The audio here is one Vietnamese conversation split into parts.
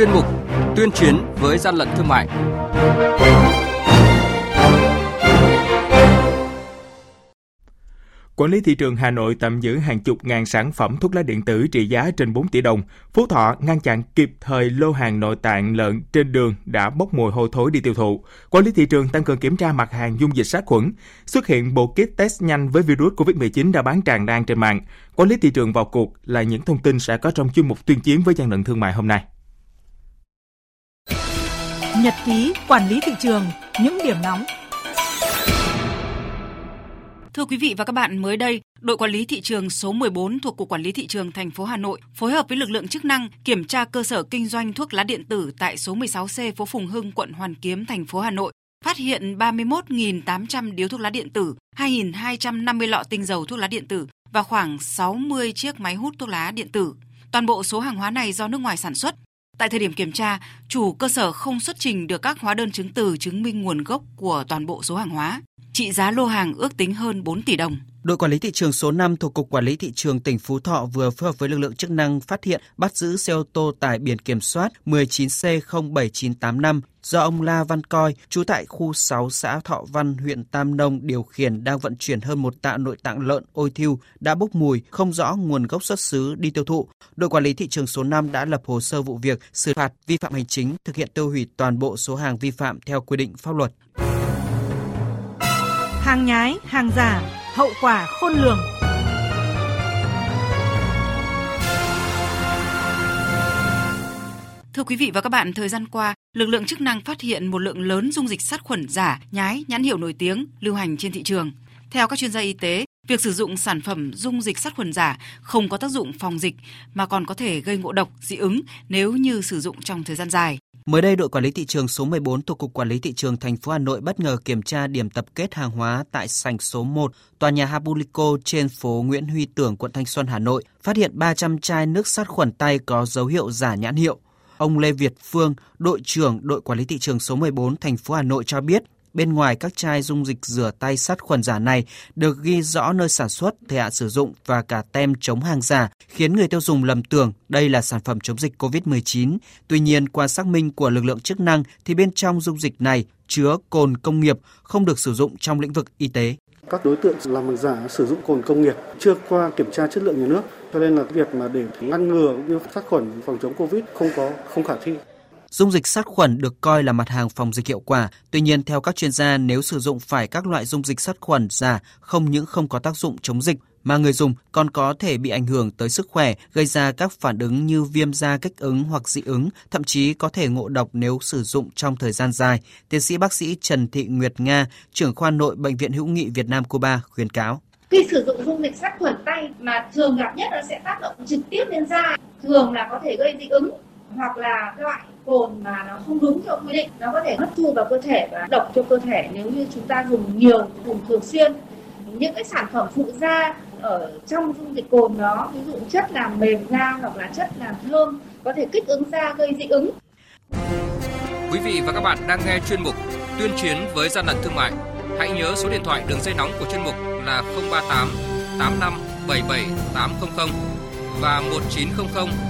chuyên mục Tuyên chiến với gian lận thương mại. Quản lý thị trường Hà Nội tạm giữ hàng chục ngàn sản phẩm thuốc lá điện tử trị giá trên 4 tỷ đồng. Phú Thọ ngăn chặn kịp thời lô hàng nội tạng lợn trên đường đã bốc mùi hôi thối đi tiêu thụ. Quản lý thị trường tăng cường kiểm tra mặt hàng dung dịch sát khuẩn. Xuất hiện bộ kit test nhanh với virus COVID-19 đã bán tràn lan trên mạng. Quản lý thị trường vào cuộc là những thông tin sẽ có trong chuyên mục tuyên chiến với gian lận thương mại hôm nay. Nhật ký quản lý thị trường, những điểm nóng Thưa quý vị và các bạn, mới đây, đội quản lý thị trường số 14 thuộc Cục Quản lý thị trường thành phố Hà Nội phối hợp với lực lượng chức năng kiểm tra cơ sở kinh doanh thuốc lá điện tử tại số 16C phố Phùng Hưng, quận Hoàn Kiếm, thành phố Hà Nội, phát hiện 31.800 điếu thuốc lá điện tử, 2.250 lọ tinh dầu thuốc lá điện tử và khoảng 60 chiếc máy hút thuốc lá điện tử. Toàn bộ số hàng hóa này do nước ngoài sản xuất. Tại thời điểm kiểm tra, chủ cơ sở không xuất trình được các hóa đơn chứng từ chứng minh nguồn gốc của toàn bộ số hàng hóa trị giá lô hàng ước tính hơn 4 tỷ đồng. Đội quản lý thị trường số 5 thuộc Cục Quản lý Thị trường tỉnh Phú Thọ vừa phối hợp với lực lượng chức năng phát hiện bắt giữ xe ô tô tải biển kiểm soát 19C07985 do ông La Văn Coi, trú tại khu 6 xã Thọ Văn, huyện Tam Nông điều khiển đang vận chuyển hơn một tạ nội tạng lợn ôi thiêu đã bốc mùi, không rõ nguồn gốc xuất xứ đi tiêu thụ. Đội quản lý thị trường số 5 đã lập hồ sơ vụ việc, xử phạt vi phạm hành chính, thực hiện tiêu hủy toàn bộ số hàng vi phạm theo quy định pháp luật hàng nhái, hàng giả, hậu quả khôn lường. Thưa quý vị và các bạn, thời gian qua, lực lượng chức năng phát hiện một lượng lớn dung dịch sát khuẩn giả, nhái, nhãn hiệu nổi tiếng lưu hành trên thị trường. Theo các chuyên gia y tế, việc sử dụng sản phẩm dung dịch sát khuẩn giả không có tác dụng phòng dịch mà còn có thể gây ngộ độc, dị ứng nếu như sử dụng trong thời gian dài. Mới đây, đội quản lý thị trường số 14 thuộc Cục Quản lý Thị trường thành phố Hà Nội bất ngờ kiểm tra điểm tập kết hàng hóa tại sảnh số 1, tòa nhà Habulico trên phố Nguyễn Huy Tưởng, quận Thanh Xuân, Hà Nội, phát hiện 300 chai nước sát khuẩn tay có dấu hiệu giả nhãn hiệu. Ông Lê Việt Phương, đội trưởng đội quản lý thị trường số 14 thành phố Hà Nội cho biết, Bên ngoài các chai dung dịch rửa tay sát khuẩn giả này được ghi rõ nơi sản xuất, thời hạn sử dụng và cả tem chống hàng giả, khiến người tiêu dùng lầm tưởng đây là sản phẩm chống dịch COVID-19. Tuy nhiên, qua xác minh của lực lượng chức năng thì bên trong dung dịch này chứa cồn công nghiệp không được sử dụng trong lĩnh vực y tế. Các đối tượng làm hàng giả sử dụng cồn công nghiệp chưa qua kiểm tra chất lượng nhà nước, cho nên là việc mà để ngăn ngừa cũng như sát khuẩn phòng chống Covid không có không khả thi. Dung dịch sát khuẩn được coi là mặt hàng phòng dịch hiệu quả. Tuy nhiên, theo các chuyên gia, nếu sử dụng phải các loại dung dịch sát khuẩn giả không những không có tác dụng chống dịch mà người dùng còn có thể bị ảnh hưởng tới sức khỏe, gây ra các phản ứng như viêm da kích ứng hoặc dị ứng, thậm chí có thể ngộ độc nếu sử dụng trong thời gian dài. Tiến sĩ bác sĩ Trần Thị Nguyệt Nga, trưởng khoa nội Bệnh viện Hữu nghị Việt Nam Cuba khuyến cáo. Khi sử dụng dung dịch sát khuẩn tay mà thường gặp nhất nó sẽ tác động trực tiếp lên da, thường là có thể gây dị ứng hoặc là loại cồn mà nó không đúng theo quy định, nó có thể hấp thu vào cơ thể và độc cho cơ thể nếu như chúng ta dùng nhiều dùng thường xuyên những cái sản phẩm phụ da ở trong dung dịch cồn đó, ví dụ chất làm mềm da hoặc là chất làm thơm, có thể kích ứng da, gây dị ứng Quý vị và các bạn đang nghe chuyên mục Tuyên chiến với gian lận thương mại. Hãy nhớ số điện thoại đường dây nóng của chuyên mục là 038 85 77 800 và 1900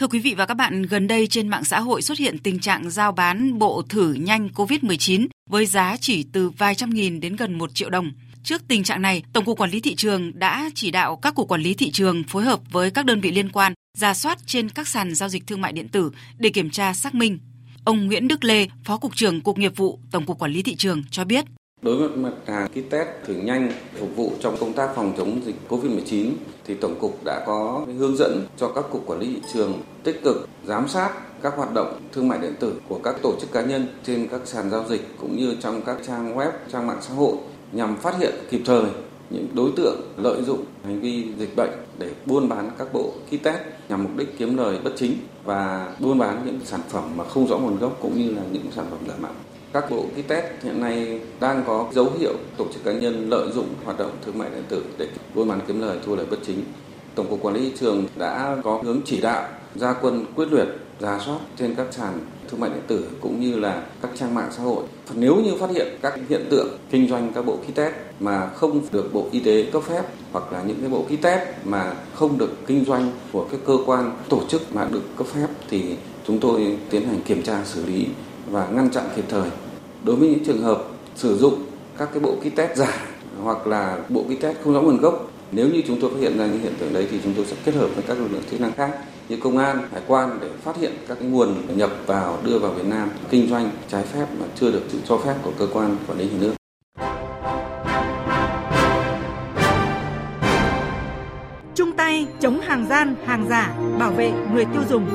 Thưa quý vị và các bạn, gần đây trên mạng xã hội xuất hiện tình trạng giao bán bộ thử nhanh COVID-19 với giá chỉ từ vài trăm nghìn đến gần một triệu đồng. Trước tình trạng này, Tổng cục Quản lý thị trường đã chỉ đạo các cục quản lý thị trường phối hợp với các đơn vị liên quan ra soát trên các sàn giao dịch thương mại điện tử để kiểm tra xác minh. Ông Nguyễn Đức Lê, Phó cục trưởng Cục Nghiệp vụ Tổng cục Quản lý thị trường cho biết. Đối với mặt hàng kit test thử nhanh phục vụ trong công tác phòng chống dịch COVID-19 thì Tổng cục đã có hướng dẫn cho các cục quản lý thị trường tích cực giám sát các hoạt động thương mại điện tử của các tổ chức cá nhân trên các sàn giao dịch cũng như trong các trang web, trang mạng xã hội nhằm phát hiện kịp thời những đối tượng lợi dụng hành vi dịch bệnh để buôn bán các bộ kit test nhằm mục đích kiếm lời bất chính và buôn bán những sản phẩm mà không rõ nguồn gốc cũng như là những sản phẩm giả mạo. Các bộ kit test hiện nay đang có dấu hiệu tổ chức cá nhân lợi dụng hoạt động thương mại điện tử để buôn bán kiếm lời, thu lời bất chính. Tổng cục Quản lý thị trường đã có hướng chỉ đạo, gia quân quyết liệt, ra soát trên các sàn thương mại điện tử cũng như là các trang mạng xã hội. Nếu như phát hiện các hiện tượng kinh doanh các bộ kit test mà không được Bộ Y tế cấp phép hoặc là những cái bộ kit test mà không được kinh doanh của các cơ quan tổ chức mà được cấp phép thì chúng tôi tiến hành kiểm tra xử lý và ngăn chặn kịp thời. Đối với những trường hợp sử dụng các cái bộ kit test giả hoặc là bộ kit test không rõ nguồn gốc nếu như chúng tôi phát hiện ra những hiện tượng đấy thì chúng tôi sẽ kết hợp với các lực lượng chức năng khác như công an, hải quan để phát hiện các cái nguồn nhập vào đưa vào Việt Nam kinh doanh trái phép mà chưa được sự cho phép của cơ quan quản lý nhà nước. Chung tay chống hàng gian, hàng giả, bảo vệ người tiêu dùng.